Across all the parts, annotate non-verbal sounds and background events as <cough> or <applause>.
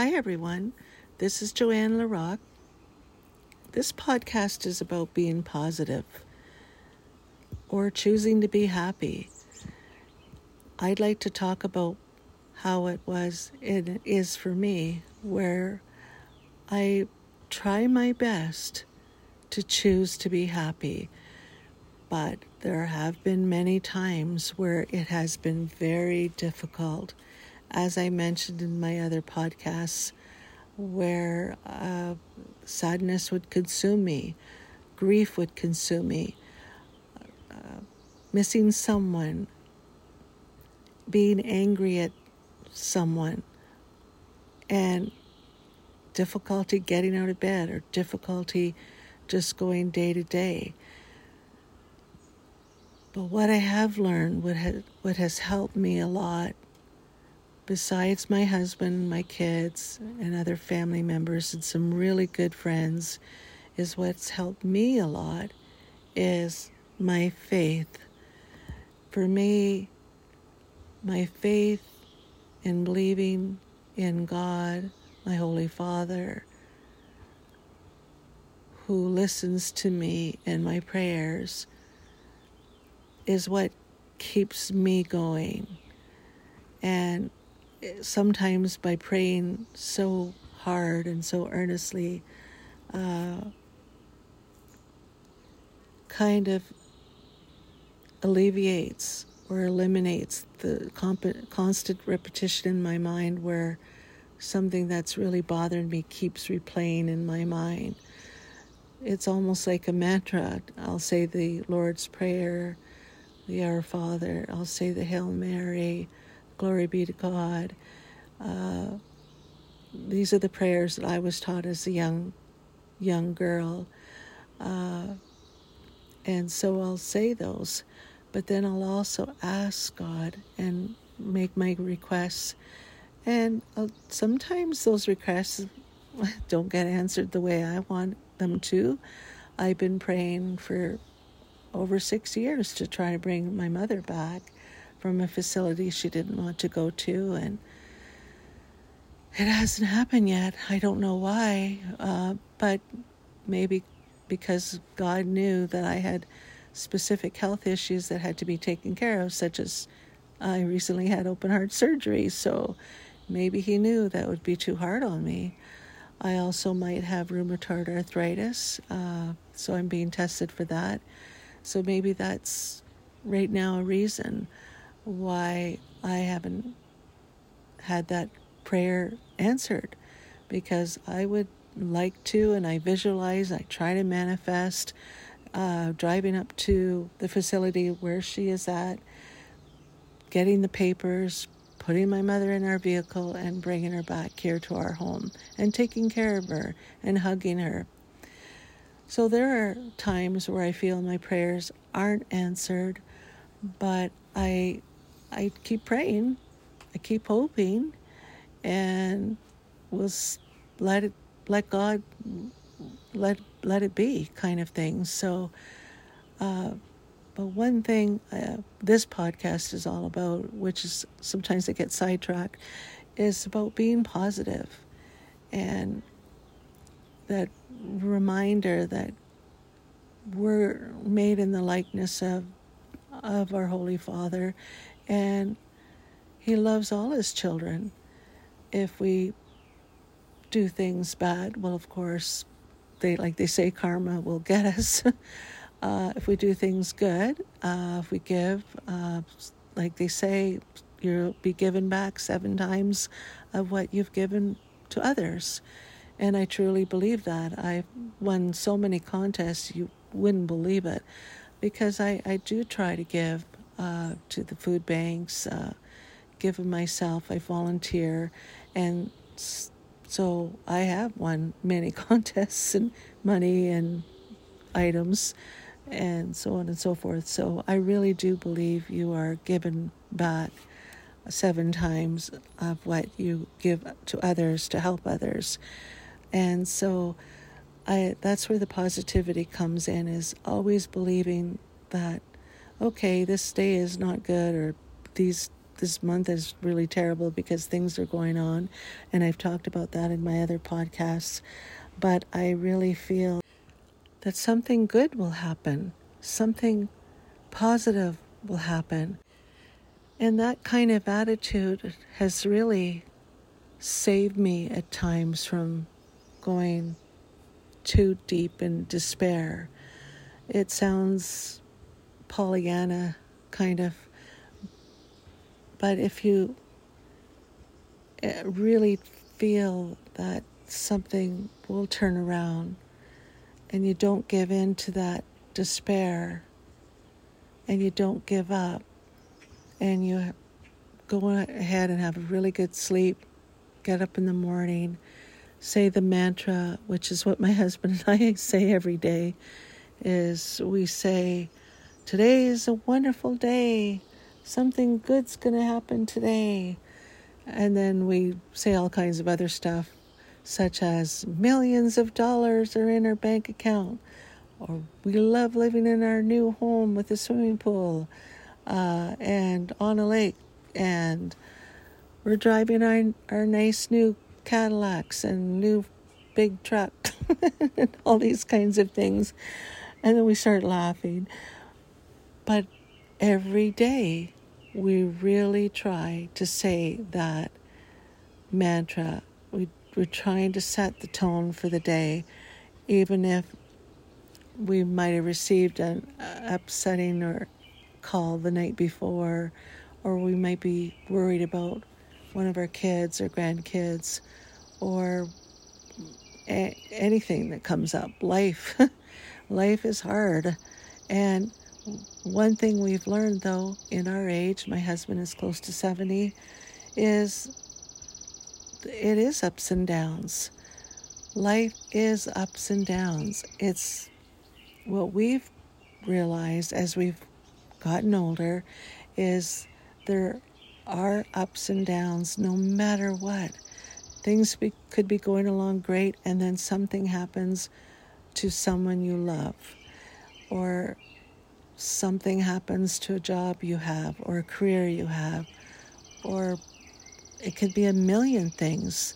Hi, everyone. This is Joanne LaRock. This podcast is about being positive or choosing to be happy. I'd like to talk about how it was, it is for me, where I try my best to choose to be happy. But there have been many times where it has been very difficult as I mentioned in my other podcasts, where uh, sadness would consume me, grief would consume me, uh, missing someone, being angry at someone, and difficulty getting out of bed or difficulty just going day to day. But what I have learned, what, ha- what has helped me a lot besides my husband, my kids, and other family members, and some really good friends, is what's helped me a lot is my faith. For me, my faith in believing in God, my Holy Father, who listens to me and my prayers, is what keeps me going. And sometimes by praying so hard and so earnestly, uh, kind of alleviates or eliminates the comp- constant repetition in my mind where something that's really bothering me keeps replaying in my mind. It's almost like a mantra. I'll say the Lord's Prayer, the Our Father, I'll say the Hail Mary, Glory be to God. Uh, these are the prayers that I was taught as a young, young girl. Uh, and so I'll say those, but then I'll also ask God and make my requests. And uh, sometimes those requests <laughs> don't get answered the way I want them to. I've been praying for over six years to try to bring my mother back from a facility she didn't want to go to, and it hasn't happened yet. I don't know why, uh, but maybe because God knew that I had specific health issues that had to be taken care of, such as I recently had open heart surgery, so maybe He knew that would be too hard on me. I also might have rheumatoid arthritis, uh, so I'm being tested for that. So maybe that's right now a reason why I haven't had that prayer answered because I would like to and I visualize, I try to manifest uh, driving up to the facility where she is at, getting the papers, putting my mother in our vehicle, and bringing her back here to our home and taking care of her and hugging her. So there are times where I feel my prayers aren't answered, but I I keep praying, I keep hoping, and we'll let it, let God, let let it be, kind of thing. So, uh, but one thing uh, this podcast is all about, which is sometimes I get sidetracked, is about being positive, and that reminder that we're made in the likeness of of our Holy Father, and He loves all His children. If we do things bad, well, of course, they like they say, karma will get <laughs> us. uh, if we do things good, uh, if we give, uh, like they say, you'll be given back seven times of what you've given to others. And I truly believe that. I've won so many contests, you wouldn't believe it, because I, I do try to give uh, to the food banks, uh, give of myself. I volunteer, and so I have won many <laughs> contests and money and items, and so on and so forth. So I really do believe you are given back seven times of what you give to others to help others, and so. I, that's where the positivity comes in is always believing that okay, this day is not good or these this month is really terrible because things are going on, and I've talked about that in my other podcasts. But I really feel that something good will happen, something positive will happen. And that kind of attitude has really saved me at times from going too deep in despair. It sounds Pollyanna kind of, but if you eh, really feel that something will turn around and you don't give in to that despair and you don't give up and you go ahead and have a really good sleep, get up in the morning, say the mantra, which is what my <laughs> husband and I say every day, is we say, Today is a wonderful day. Something good's going to happen today. And then we say all kinds of other stuff, such as millions of dollars are in our bank account, or we love living in our new home with a swimming pool uh, and on a lake, and we're driving our, our nice new Cadillacs and new big truck, <laughs> and all these kinds of things. And then we start laughing. But every day, we really try to say that mantra. We, we're trying to set the tone for the day, even if we might have received an upsetting or call the night before, or we might be worried about one of our kids or grandkids, or a- anything that comes up. Life, <laughs> life is hard, and one thing we've learned though in our age, my husband is close to 70, is it is ups and downs. Life is ups and downs. It's what we've realized as we've gotten older is there are ups and downs no matter what. Things be, could be going along great, and then something happens to someone you love, or something happens to a job you have, or a career you have, or it could be a million things.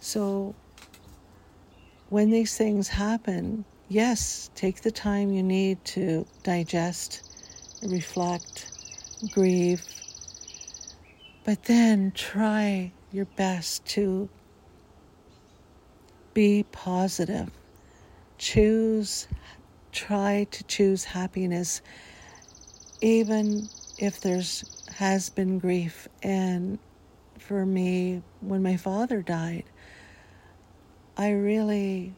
So, when these things happen, yes, take the time you need to digest reflect, grieve, but then try your best to be positive. Choose, try to choose happiness, even if there's has been grief. And for me, when my father died, I really,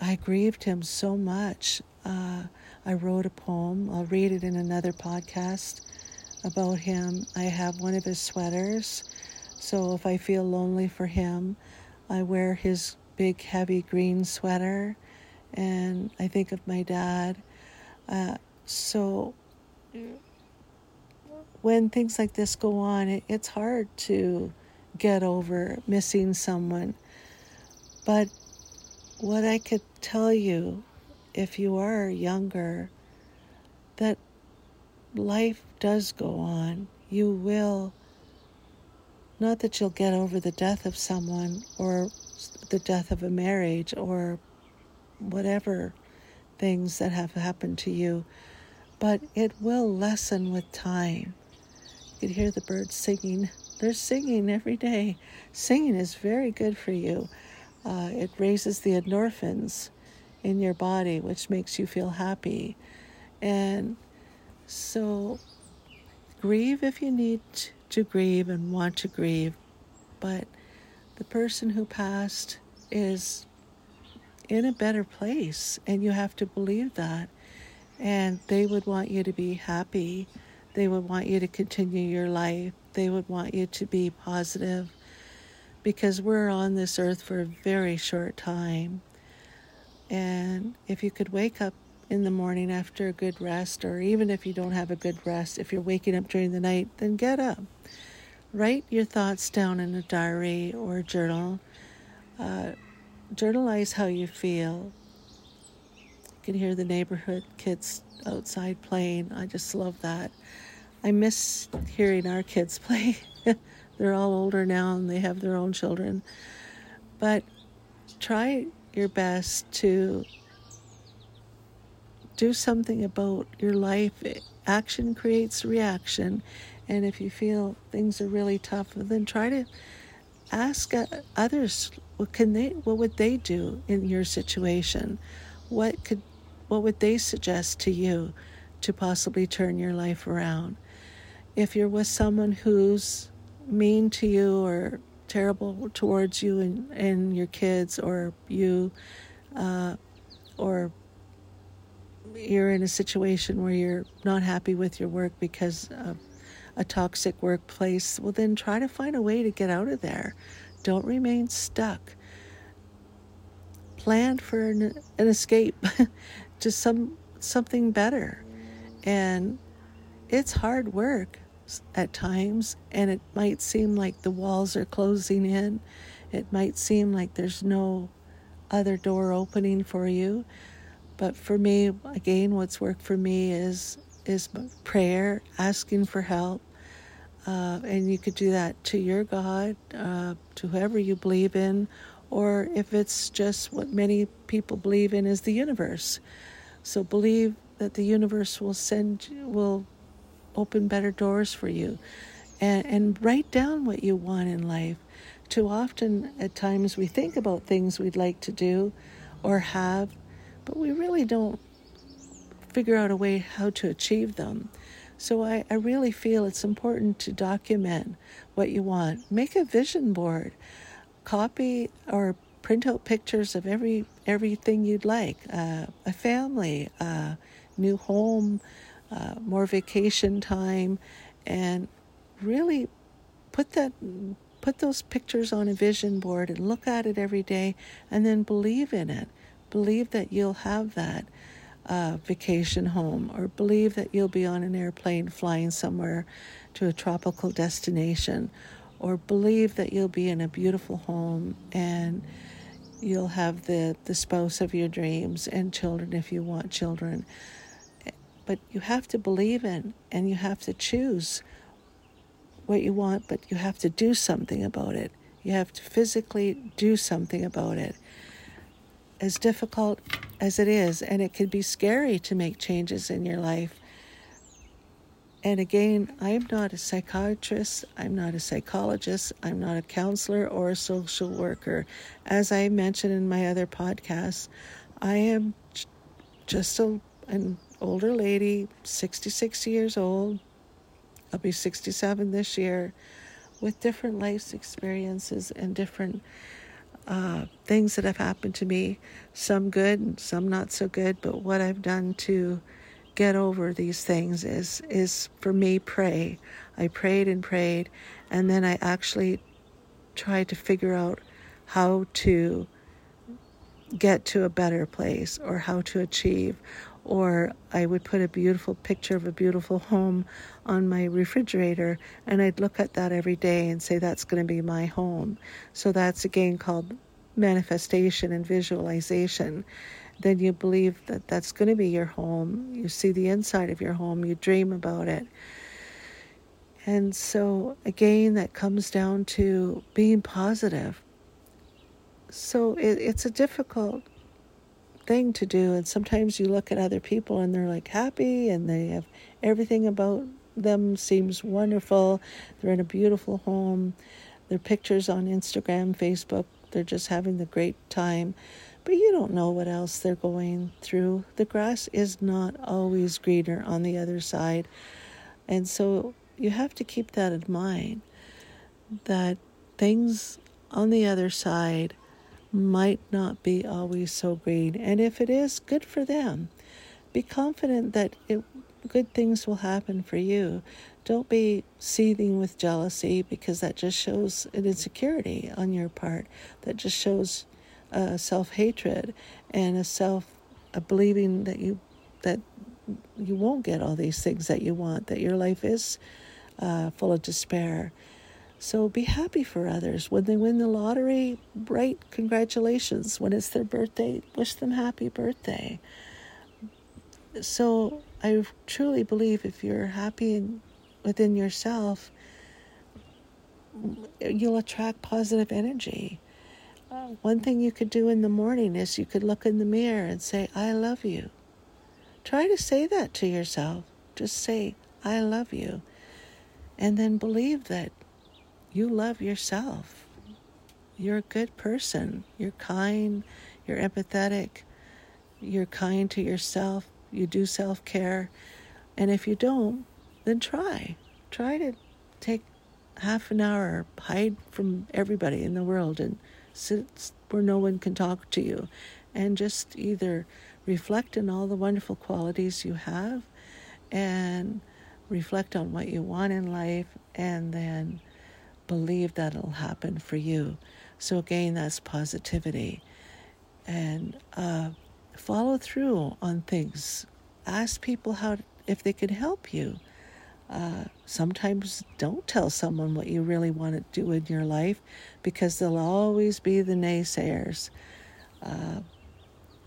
I grieved him so much. Uh, I wrote a poem. I'll read it in another podcast about him. I have one of his sweaters. So if I feel lonely for him, I wear his big, heavy green sweater. And I think of my dad. Uh, so when things like this go on, it, it's hard to get over missing someone. But what I could tell you if you are younger, that life does go on. You will, not that you'll get over the death of someone or the death of a marriage or whatever things that have happened to you, but it will lessen with time. You can hear the birds singing. They're singing every day. Singing is very good for you. Uh, it raises the endorphins in your body, which makes you feel happy. And so, grieve if you need to grieve and want to grieve, but the person who passed is in a better place, and you have to believe that. And they would want you to be happy. They would want you to continue your life. They would want you to be positive because we're on this earth for a very short time. And if you could wake up in the morning after a good rest, or even if you don't have a good rest, if you're waking up during the night, then get up. Write your thoughts down in a diary or a journal. Uh, journalize how you feel. You can hear the neighborhood kids outside playing. I just love that. I miss hearing our kids <laughs> play. They're all older now and they have their own children. But try your best to do something about your life. Action creates reaction. And if you feel things are really tough, then try to ask others what can they what would they do in your situation? What could what would they suggest to you to possibly turn your life around? If you're with someone who's mean to you or terrible towards you and, and your kids or you, uh, or you're in a situation where you're not happy with your work because a toxic workplace, well, then try to find a way to get out of there. Don't remain stuck. Plan for an, an escape <laughs> to some something better. And it's hard work at times, and it might seem like the walls are closing in. It might seem like there's no other door opening for you. But for me, again, what's worked for me is is prayer, asking for help, uh, and you could do that to your God, uh, to whoever you believe in, or if it's just what many people believe in is the universe. So believe that the universe will send will open better doors for you and, and write down what you want in life. Too often, at times, we think about things we'd like to do or have, but we really don't figure out a way how to achieve them. So I, I really feel it's important to document what you want. Make a vision board, copy or print out pictures of every everything you'd like, uh, a family, a new home, uh, more vacation time, and really put that put those pictures on a vision board and look at it every day, and then believe in it. Believe that you'll have that uh, vacation home, or believe that you'll be on an airplane flying somewhere to a tropical destination, or believe that you'll be in a beautiful home and you'll have the, the spouse of your dreams and children if you want children. But you have to believe in and you have to choose what you want, but you have to do something about it. You have to physically do something about it. As difficult as it is, and it can be scary to make changes in your life. And again, I'm not a psychiatrist, I'm not a psychologist, I'm not a counselor or a social worker. As I mentioned in my other podcasts, I am just a, an older lady, 66 years old. I'll be 67 this year, with different life experiences and different uh, things that have happened to me, some good and some not so good. But what I've done to get over these things is is for me pray. I prayed and prayed, and then I actually tried to figure out how to get to a better place or how to achieve or I would put a beautiful picture of a beautiful home on my refrigerator and I'd look at that every day and say that's going to be my home. So that's again called manifestation and visualization. Then you believe that that's going to be your home. You see the inside of your home, you dream about it. And so again, that comes down to being positive. So it, it's a difficult thing to do. And sometimes you look at other people and they're like happy and they have everything about them seems wonderful. They're in a beautiful home. Their pictures on Instagram, Facebook, they're just having the great time. But you don't know what else they're going through. The grass is not always greener on the other side. And so you have to keep that in mind that things on the other side might not be always so green. And if it is, good for them. Be confident that it, good things will happen for you. Don't be seething with jealousy because that just shows an insecurity on your part. That just shows uh, self hatred and a self a believing that you that you won't get all these things that you want. That your life is uh, full of despair. So be happy for others. When they win the lottery, write congratulations. When it's their birthday, wish them happy birthday. So I truly believe if you're happy within yourself, you'll attract positive energy. One thing you could do in the morning is you could look in the mirror and say, I love you. Try to say that to yourself. Just say, I love you. And then believe that you love yourself. You're a good person. You're kind. You're empathetic. You're kind to yourself. You do self care. And if you don't, then try. Try to take half an hour, hide from everybody in the world and sit where no one can talk to you. And just either reflect on all the wonderful qualities you have and reflect on what you want in life and then believe that it'll happen for you. So, again, that's positivity. And uh, follow through on things. Ask people how if they can help you. Uh, sometimes don't tell someone what you really want to do in your life because there'll always be the naysayers. Uh,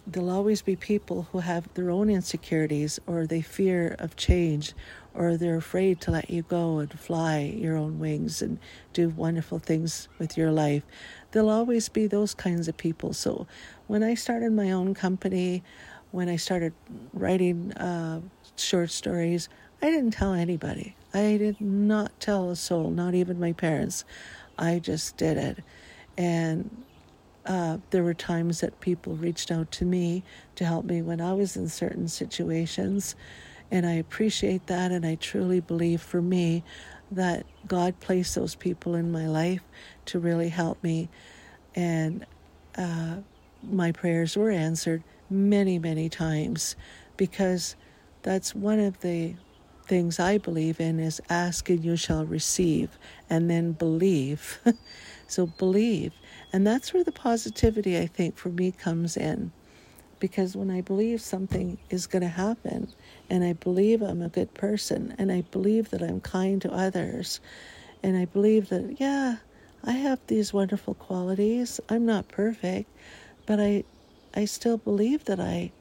there'll always be people who have their own insecurities or they fear of change or they're afraid to let you go and fly your own wings and do wonderful things with your life. There'll always be those kinds of people. So when I started my own company, when I started writing uh, short stories, I didn't tell anybody. I did not tell a soul, not even my parents. I just did it. And uh, there were times that people reached out to me to help me when I was in certain situations. And I appreciate that. And I truly believe for me that God placed those people in my life to really help me. And uh, my prayers were answered many, many times because that's one of the things I believe in is ask and you shall receive and then believe. <laughs> so believe. And that's where the positivity, I think, for me comes in. Because when I believe something is going to happen, and I believe I'm a good person, and I believe that I'm kind to others, and I believe that, yeah, I have these wonderful qualities. I'm not perfect, but I, I still believe that I,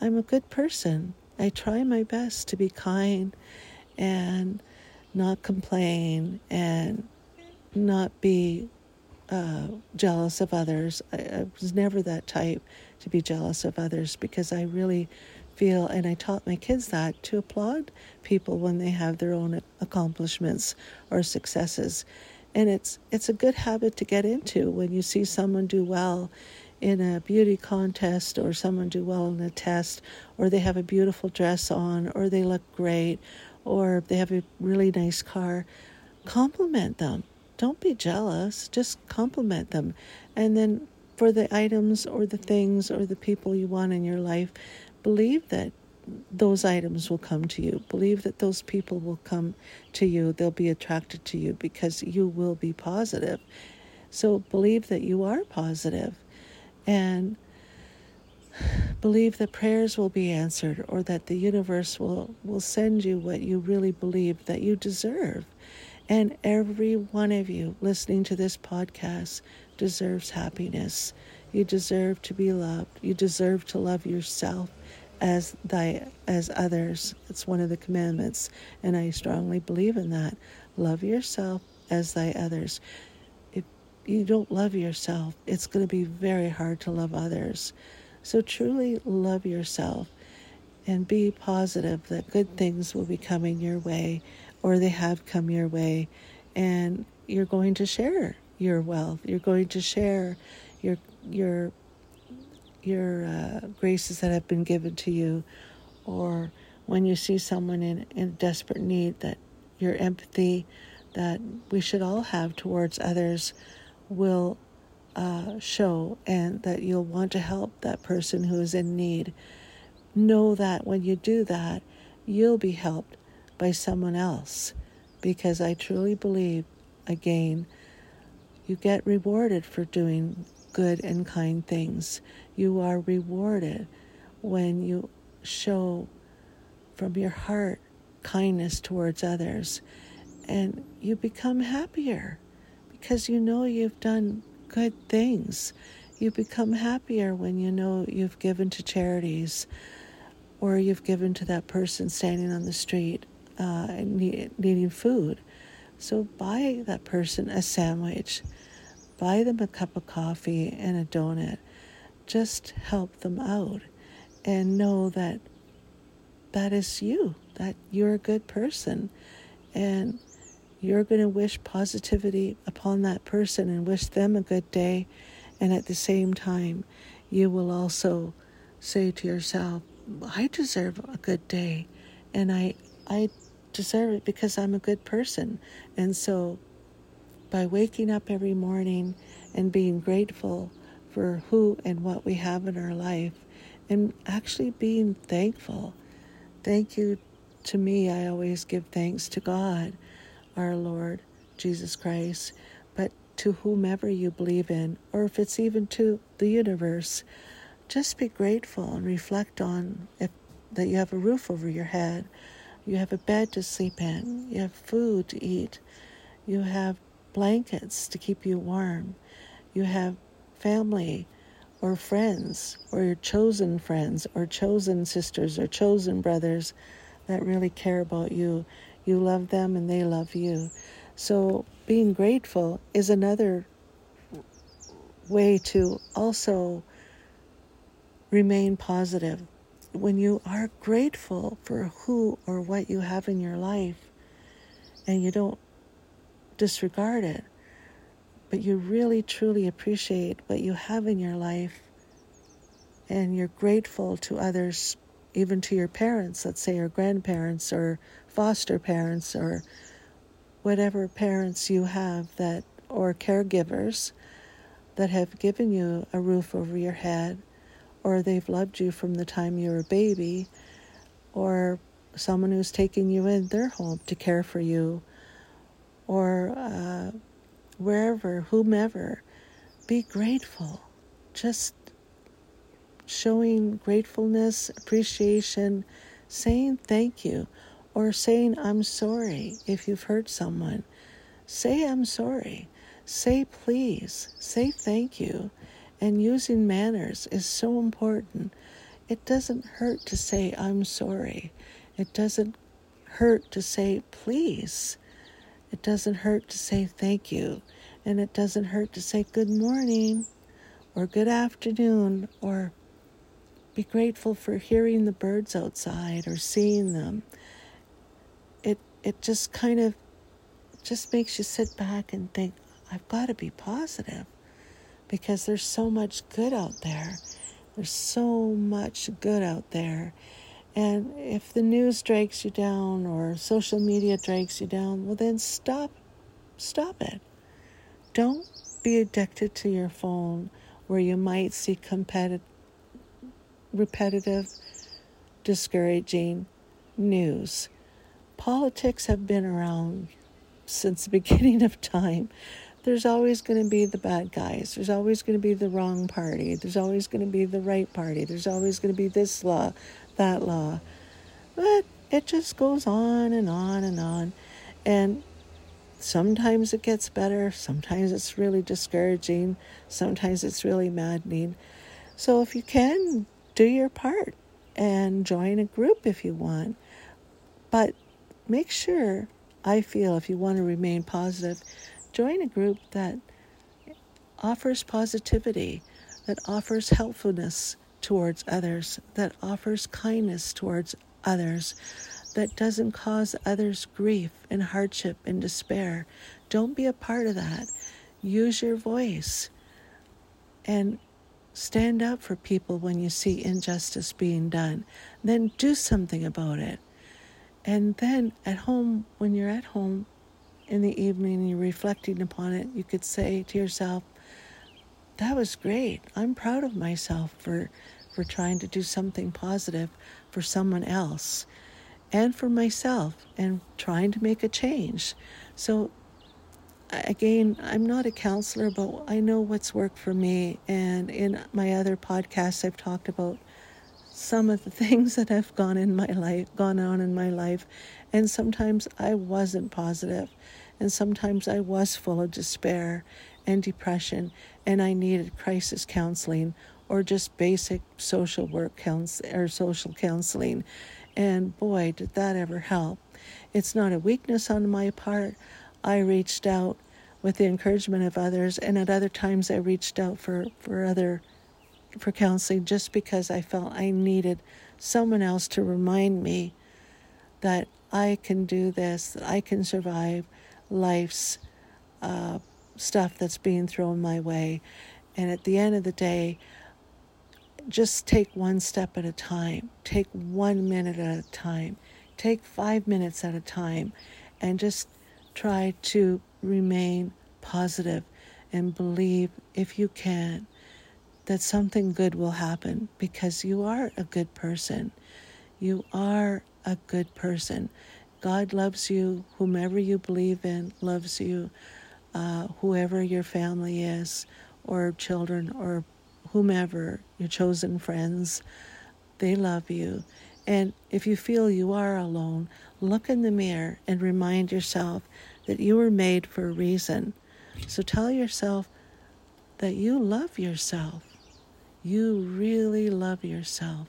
I'm a good person. I try my best to be kind and not complain and not be uh, jealous of others. I, I, was never that type to be jealous of others because I really feel, and I taught my kids that, to applaud people when they have their own accomplishments or successes. And it's it's a good habit to get into when you see someone do well in a beauty contest or someone do well in a test or they have a beautiful dress on or they look great or they have a really nice car compliment them don't be jealous, just compliment them. And then for the items or the things or the people you want in your life, believe that those items will come to you. Believe that those people will come to you. They'll be attracted to you because you will be positive. So believe that you are positive and believe that prayers will be answered or that the universe will, will send you what you really believe that you deserve. And every one of you listening to this podcast deserves happiness. You deserve to be loved. You deserve to love yourself as thy as others. It's one of the commandments, and I strongly believe in that. Love yourself as thy others. If you don't love yourself, it's going to be very hard to love others. So truly love yourself and be positive that good things will be coming your way or they have come your way, and you're going to share your wealth. You're going to share your your your uh, graces that have been given to you, or when you see someone in, in desperate need, that your empathy that we should all have towards others will uh, show, and that you'll want to help that person who is in need. Know that when you do that, you'll be helped by someone else because I truly believe, again, you get rewarded for doing good and kind things. You are rewarded when you show from your heart kindness towards others and you become happier because you know you've done good things. You become happier when you know you've given to charities or you've given to that person standing on the street uh, needing food. So buy that person a sandwich, buy them a cup of coffee and a donut. Just help them out and know that that is you, that you're a good person. And you're going to wish positivity upon that person and wish them a good day. And at the same time, you will also say to yourself, I deserve a good day. And I, I deserve it because I'm a good person. And so by waking up every morning and being grateful for who and what we have in our life and actually being thankful. Thank you to me. I always give thanks to God our Lord Jesus Christ, but to whomever you believe in, or if it's even to the universe, just be grateful and reflect on if, that you have a roof over your head, you have a bed to sleep in, you have food to eat, you have blankets to keep you warm, you have family or friends, or your chosen friends, or chosen sisters, or chosen brothers that really care about you you love them and they love you. So being grateful is another way to also remain positive. When you are grateful for who or what you have in your life and you don't disregard it, but you really truly appreciate what you have in your life and you're grateful to others, even to your parents, let's say your grandparents or foster parents or whatever parents you have that or caregivers that have given you a roof over your head or they've loved you from the time you were a baby or someone who's taking you in their home to care for you or uh, wherever whomever be grateful just showing gratefulness appreciation saying thank you or saying, I'm sorry if you've hurt someone. Say, I'm sorry. Say, please. Say, thank you. And using manners is so important. It doesn't hurt to say, I'm sorry. It doesn't hurt to say, please. It doesn't hurt to say, thank you. And it doesn't hurt to say, good morning or good afternoon or be grateful for hearing the birds outside or seeing them it it just kind of just makes you sit back and think, I've got to be positive because there's so much good out there. There's so much good out there. And if the news drags you down or social media drags you down, well, then stop. Stop it. Don't be addicted to your phone where you might see competitive, repetitive, discouraging news politics have been around since the <laughs> beginning of time. There's always going to be the bad guys. There's always going to be the wrong party. There's always going to be the right party. There's always going to be this law, that law. But it just goes on and on and on. And sometimes it gets better. Sometimes it's really discouraging. Sometimes it's really maddening. So if you can, do your part and join a group if you want. But make sure, I feel, if you want to remain positive, join a group that offers positivity, that offers helpfulness towards others, that offers kindness towards others, that doesn't cause others grief and hardship and despair. Don't be a part of that. Use your voice and stand up for people when you see injustice being done. Then do something about it. And then at home, when you're at home in the evening and you're reflecting upon it, you could say to yourself, that was great. I'm proud of myself for, for trying to do something positive for someone else and for myself and trying to make a change. So, again, I'm not a counselor, but I know what's worked for me. And in my other podcasts, I've talked about some of the things that have gone in my life, gone on in my life, and sometimes I wasn't positive, and sometimes I was full of despair and depression, and I needed crisis counseling or just basic social work counsel or social counseling, And boy, did that ever help. It's not a weakness on my part. I reached out with the encouragement of others, and at other times I reached out for, for other for counseling just because I felt I needed someone else to remind me that I can do this, that I can survive life's uh, stuff that's being thrown my way. And at the end of the day, just take one step at a time, take one minute at a time, take five minutes at a time, and just try to remain positive and believe, if you can, that something good will happen because you are a good person. You are a good person. God loves you. Whomever you believe in loves you. Uh, whoever your family is, or children, or whomever, your chosen friends, they love you. And if you feel you are alone, look in the mirror and remind yourself that you were made for a reason. So tell yourself that you love yourself. You really love yourself.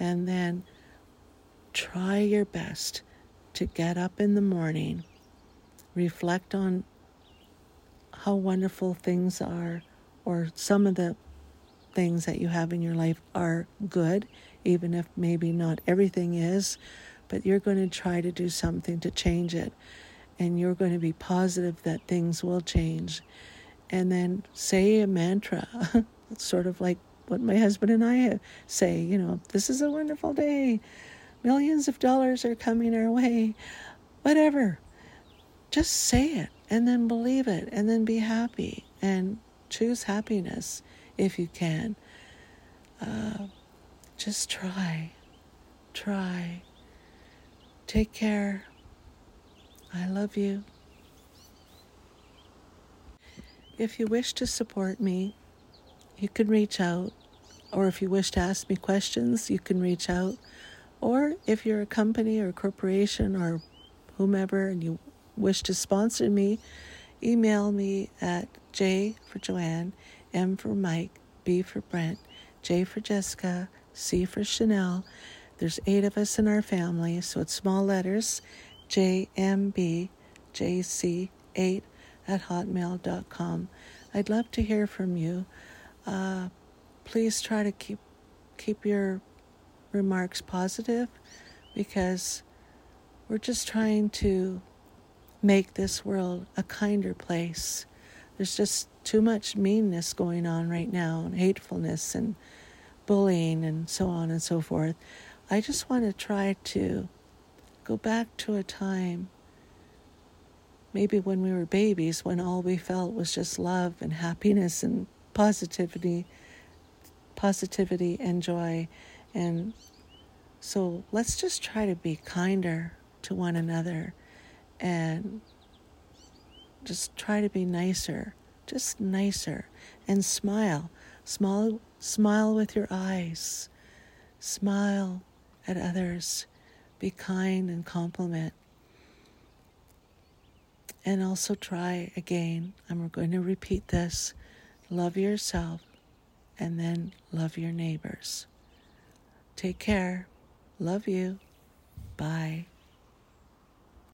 And then try your best to get up in the morning, reflect on how wonderful things are, or some of the things that you have in your life are good, even if maybe not everything is, but you're going to try to do something to change it. And you're going to be positive that things will change. And then say a mantra, <laughs> sort of like what my husband and I say, you know, this is a wonderful day. Millions of dollars are coming our way. Whatever. Just say it and then believe it and then be happy and choose happiness if you can. Uh, just try. Try. Take care. I love you. If you wish to support me, you can reach out. Or if you wish to ask me questions, you can reach out. Or if you're a company or a corporation or whomever and you wish to sponsor me, email me at J for Joanne, M for Mike, B for Brent, J for Jessica, C for Chanel. There's eight of us in our family, so it's small letters J M B J C 8 at hotmail.com. I'd love to hear from you uh, please try to keep keep your remarks positive because we're just trying to make this world a kinder place. There's just too much meanness going on right now and hatefulness and bullying and so on and so forth. I just want to try to go back to a time maybe when we were babies when all we felt was just love and happiness and positivity, positivity and joy. And so let's just try to be kinder to one another and just try to be nicer, just nicer and smile. Smile smile with your eyes. Smile at others. Be kind and compliment. And also try again. I'm going to repeat this love yourself, and then love your neighbors. Take care. Love you. Bye.